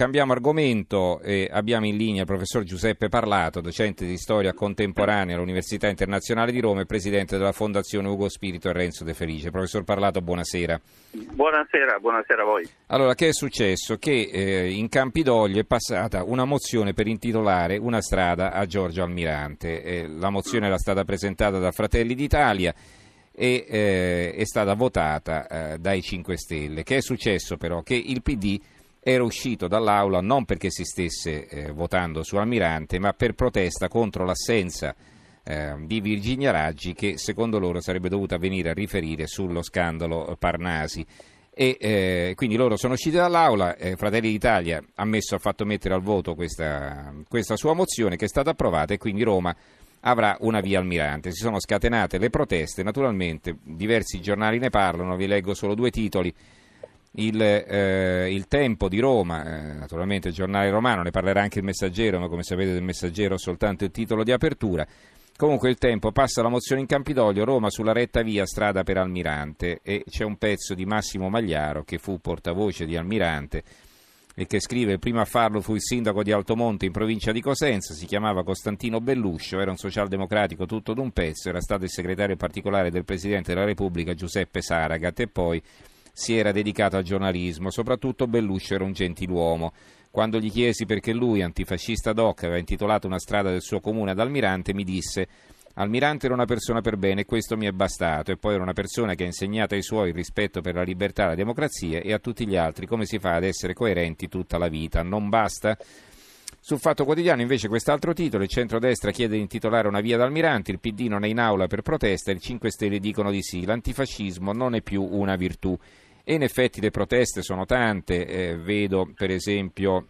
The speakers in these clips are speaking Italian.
Cambiamo argomento e abbiamo in linea il professor Giuseppe Parlato, docente di storia contemporanea all'Università Internazionale di Roma e presidente della Fondazione Ugo Spirito e Renzo De Felice. Professor Parlato, buonasera. Buonasera, buonasera a voi. Allora, che è successo? Che eh, in Campidoglio è passata una mozione per intitolare una strada a Giorgio Almirante. Eh, la mozione era stata presentata da Fratelli d'Italia e eh, è stata votata eh, dai 5 Stelle. Che è successo però? Che il PD era uscito dall'aula non perché si stesse eh, votando su Almirante, ma per protesta contro l'assenza eh, di Virginia Raggi che secondo loro sarebbe dovuta venire a riferire sullo scandalo Parnasi. E eh, quindi loro sono usciti dall'aula, eh, Fratelli d'Italia ha, messo, ha fatto mettere al voto questa, questa sua mozione che è stata approvata e quindi Roma avrà una via Almirante. Si sono scatenate le proteste, naturalmente diversi giornali ne parlano, vi leggo solo due titoli il, eh, il, Tempo di Roma, eh, naturalmente il giornale romano, ne parlerà anche il Messaggero, ma come sapete del Messaggero soltanto il titolo di apertura. Comunque il Tempo passa la mozione in Campidoglio, Roma sulla retta via strada per Almirante e c'è un pezzo di Massimo Magliaro che fu portavoce di Almirante e che scrive il primo a farlo fu il sindaco di Altomonte in provincia di Cosenza, si chiamava Costantino Belluscio, era un socialdemocratico tutto d'un pezzo, era stato il segretario particolare del Presidente della Repubblica Giuseppe Saragat e poi si era dedicato al giornalismo, soprattutto Belluscio era un gentiluomo. Quando gli chiesi perché lui, antifascista doc, aveva intitolato una strada del suo comune ad Almirante, mi disse Almirante era una persona per bene e questo mi è bastato, e poi era una persona che ha insegnato ai suoi il rispetto per la libertà la democrazia e a tutti gli altri come si fa ad essere coerenti tutta la vita. Non basta? Sul Fatto Quotidiano invece quest'altro titolo, il centrodestra chiede di intitolare una via d'Almirante, il PD non è in aula per protesta, il 5 Stelle dicono di sì, l'antifascismo non è più una virtù. E in effetti le proteste sono tante, eh, vedo per esempio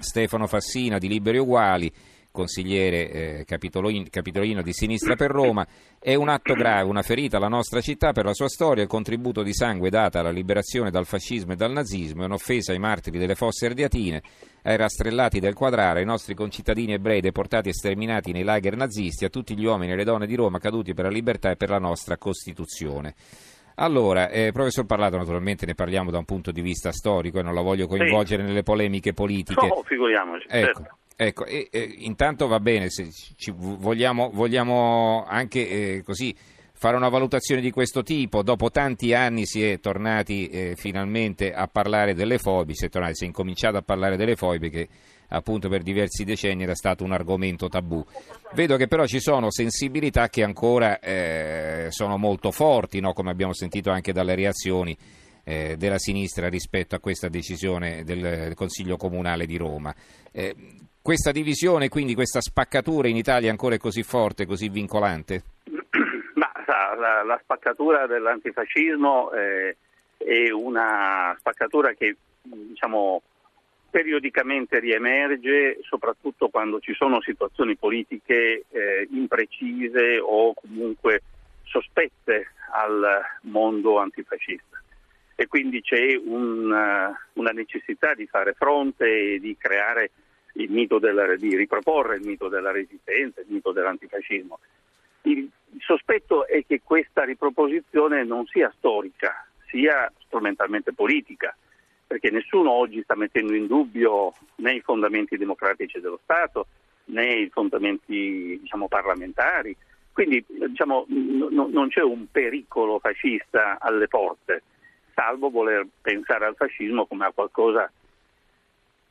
Stefano Fassina di Liberi Uguali, consigliere eh, capitolino, capitolino di Sinistra per Roma, è un atto grave, una ferita alla nostra città per la sua storia, il contributo di sangue data alla liberazione dal fascismo e dal nazismo, è un'offesa ai martiri delle fosse ardiatine, ai rastrellati del quadrare, ai nostri concittadini ebrei deportati e sterminati nei lager nazisti, a tutti gli uomini e le donne di Roma caduti per la libertà e per la nostra Costituzione. Allora, eh, professor Parlato, naturalmente ne parliamo da un punto di vista storico e non la voglio coinvolgere sì. nelle polemiche politiche. No, figuriamoci. Ecco. Certo. Ecco, e, e, intanto va bene, se ci, vogliamo, vogliamo, anche eh, così fare una valutazione di questo tipo. Dopo tanti anni si è tornati eh, finalmente a parlare delle fobi, si è, tornati, si è incominciato a parlare delle fobi che appunto per diversi decenni era stato un argomento tabù. Vedo che però ci sono sensibilità che ancora eh, sono molto forti, no? come abbiamo sentito anche dalle reazioni eh, della sinistra rispetto a questa decisione del Consiglio Comunale di Roma. Questa divisione, quindi questa spaccatura in Italia ancora è così forte, così vincolante? Ma sa, la, la, spaccatura dell'antifascismo eh, è una spaccatura che diciamo, periodicamente riemerge, soprattutto quando ci sono situazioni politiche eh, imprecise o comunque sospette al mondo antifascista. E quindi c'è un, una necessità di fare fronte e di creare il mito della, di riproporre il mito della resistenza, il mito dell'antifascismo. Il, il sospetto è che questa riproposizione non sia storica, sia strumentalmente politica perché nessuno oggi sta mettendo in dubbio né i fondamenti democratici dello Stato né i fondamenti diciamo, parlamentari. Quindi diciamo, n- non c'è un pericolo fascista alle porte, salvo voler pensare al fascismo come a qualcosa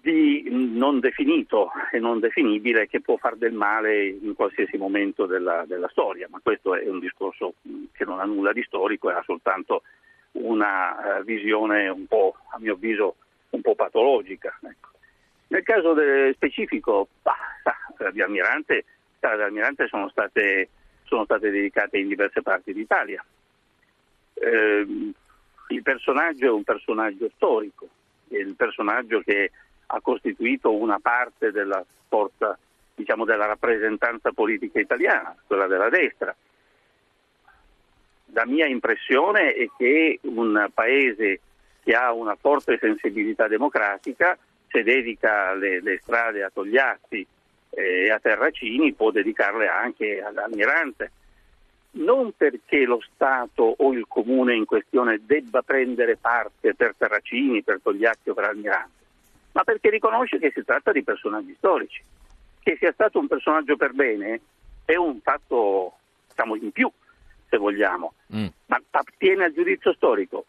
di non definito e non definibile che può far del male in qualsiasi momento della, della storia, ma questo è un discorso che non ha nulla di storico ha soltanto una eh, visione un po', a mio avviso, un po' patologica. Ecco. Nel caso specifico, bah, di Almirante, strade Almirante sono state, sono state dedicate in diverse parti d'Italia. Eh, il personaggio è un personaggio storico, è il personaggio che ha costituito una parte della forza, diciamo, della rappresentanza politica italiana, quella della destra la mia impressione è che un paese che ha una forte sensibilità democratica, se dedica le, le strade a Togliatti e a Terracini, può dedicarle anche all'Almirante. Non perché lo Stato o il comune in questione debba prendere parte per Terracini, per Togliatti o per Almirante, ma perché riconosce che si tratta di personaggi storici. Che sia stato un personaggio per bene è un fatto, diciamo, in più, se vogliamo, mm. ma appartiene al giudizio storico.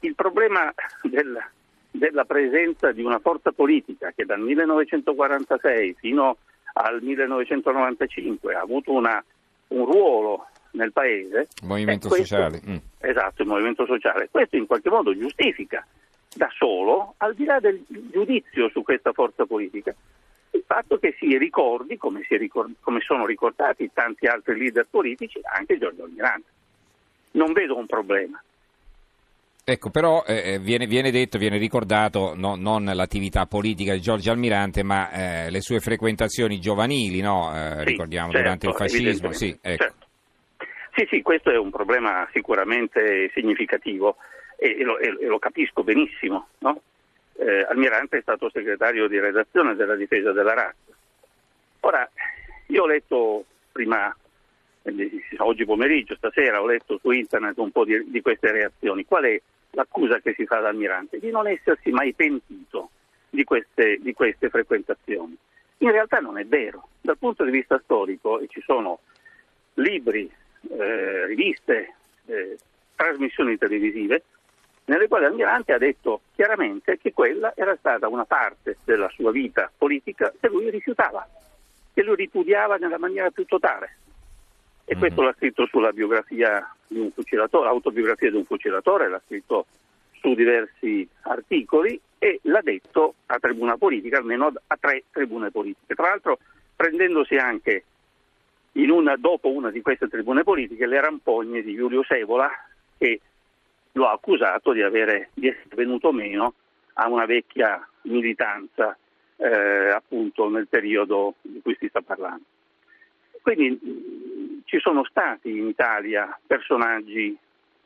Il problema del, della presenza di una forza politica che dal 1946 fino al 1995 ha avuto una, un ruolo nel paese. Movimento questo, sociale. Mm. Esatto, il movimento sociale. Questo in qualche modo giustifica da solo, al di là del giudizio su questa forza politica, il fatto che si ricordi, come, si ricord- come sono ricordati tanti altri leader politici, anche Giorgio Almirante. Non vedo un problema. Ecco, però eh, eh, viene, viene, detto, viene ricordato no, non l'attività politica di Giorgio Almirante, ma eh, le sue frequentazioni giovanili, no? eh, sì, ricordiamo, certo, durante il fascismo. Sì, ecco. certo. sì, sì, questo è un problema sicuramente significativo e, lo, e lo, capisco benissimo. No? Eh, Almirante è stato segretario di redazione della difesa della razza. Ora, io ho letto prima oggi pomeriggio, stasera ho letto su internet un po' di, di, queste reazioni. Qual è l'accusa che si fa ad Almirante? Di non essersi mai pentito di queste, di queste frequentazioni. In realtà non è vero. Dal punto di vista storico, e ci sono libri, eh, riviste, eh, trasmissioni televisive, nelle quali Almirante ha detto chiaramente che quella era stata una parte della sua vita politica che lui rifiutava, che lui ripudiava nella maniera più totale. E questo mm-hmm. l'ha scritto sulla biografia di un fucilatore, autobiografia di un fucilatore, l'ha scritto su diversi articoli e l'ha detto a tribuna politica, almeno a tre tribune politiche. Tra l'altro prendendosi anche una, dopo una di queste tribune politiche le rampogne di Giulio Sevola che lo ha accusato di, avere, di essere venuto meno a una vecchia militanza eh, appunto nel periodo di cui si sta parlando. Quindi ci sono stati in Italia personaggi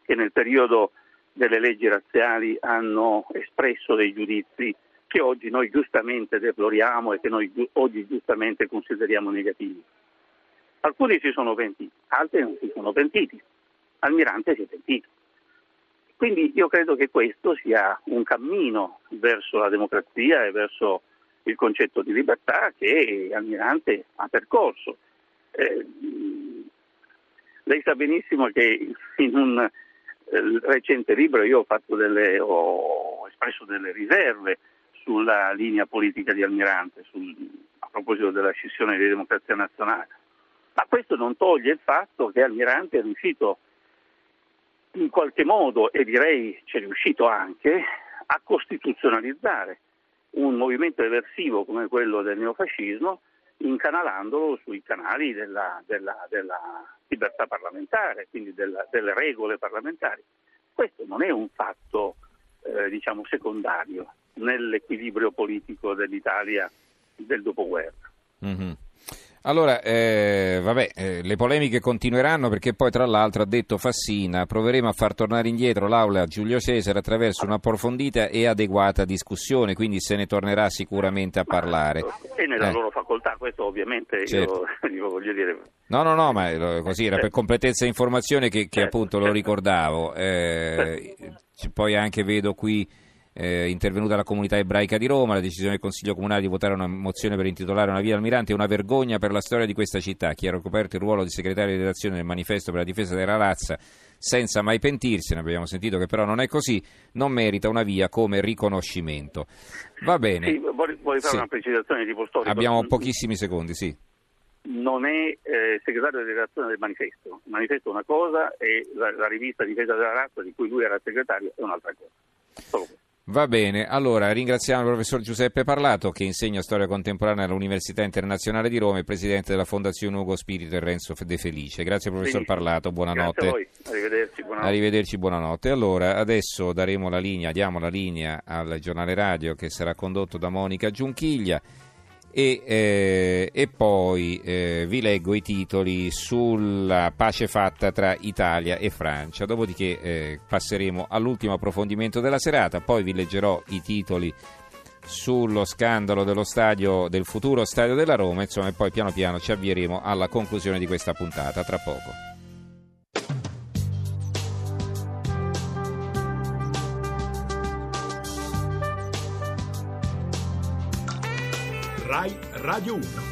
che nel periodo delle leggi razziali hanno espresso dei giudizi che oggi noi giustamente deploriamo e che noi oggi giustamente consideriamo negativi. Alcuni si sono pentiti, altri non si sono pentiti. Almirante si è pentito. Quindi io credo che questo sia un cammino verso la democrazia e verso il concetto di libertà che Almirante ha percorso. Eh, lei sa benissimo che in un eh, recente libro io ho, delle, ho, espresso delle riserve sulla linea politica di Almirante sul, a proposito della scissione di democrazia nazionale. Ma questo non toglie il fatto che Almirante è riuscito in qualche modo, e direi ci è riuscito anche, a costituzionalizzare un movimento eversivo come quello del neofascismo incanalandolo sui canali della, della, della libertà parlamentare, quindi della, delle regole parlamentari. Questo non è un fatto eh, diciamo secondario nell'equilibrio politico dell'Italia del dopoguerra. Mm-hmm. Allora, eh, vabbè, eh, le polemiche continueranno perché poi tra l'altro ha detto Fassina proveremo a far tornare indietro l'aula a Giulio Cesare attraverso un'approfondita e adeguata discussione, quindi se ne tornerà sicuramente a parlare. E nella eh. loro facoltà, questo ovviamente certo. io, io, voglio dire. No, no, no, ma così era per completezza di informazione che, che certo, appunto certo. lo ricordavo. Eh, poi anche vedo qui eh, intervenuta la comunità ebraica di Roma, la decisione del Consiglio Comunale di votare una mozione per intitolare una via Almirante è una vergogna per la storia di questa città. Chi ha ricoperto il ruolo di segretario di redazione del manifesto per la difesa della razza senza mai pentirsi, ne abbiamo sentito che però non è così, non merita una via come riconoscimento. Va bene. Sì, vuoi, fare sì. una precisazione di storico? Abbiamo pochissimi secondi, sì. Non è eh, segretario di redazione del manifesto. Il manifesto è una cosa e la, la rivista Difesa della razza di cui lui era segretario è un'altra cosa. Va bene, allora ringraziamo il professor Giuseppe Parlato che insegna storia contemporanea all'Università Internazionale di Roma e presidente della Fondazione Ugo Spirito e Renzo De Felice. Grazie professor Parlato, buonanotte. Arrivederci, buonanotte. Arrivederci, buonanotte. Allora, adesso daremo la linea, diamo la linea al giornale radio che sarà condotto da Monica Giunchiglia e, eh, e poi eh, vi leggo i titoli sulla pace fatta tra Italia e Francia, dopodiché eh, passeremo all'ultimo approfondimento della serata, poi vi leggerò i titoli sullo scandalo dello stadio, del futuro stadio della Roma, insomma, e poi piano piano ci avvieremo alla conclusione di questa puntata, tra poco. Rai Radio 1.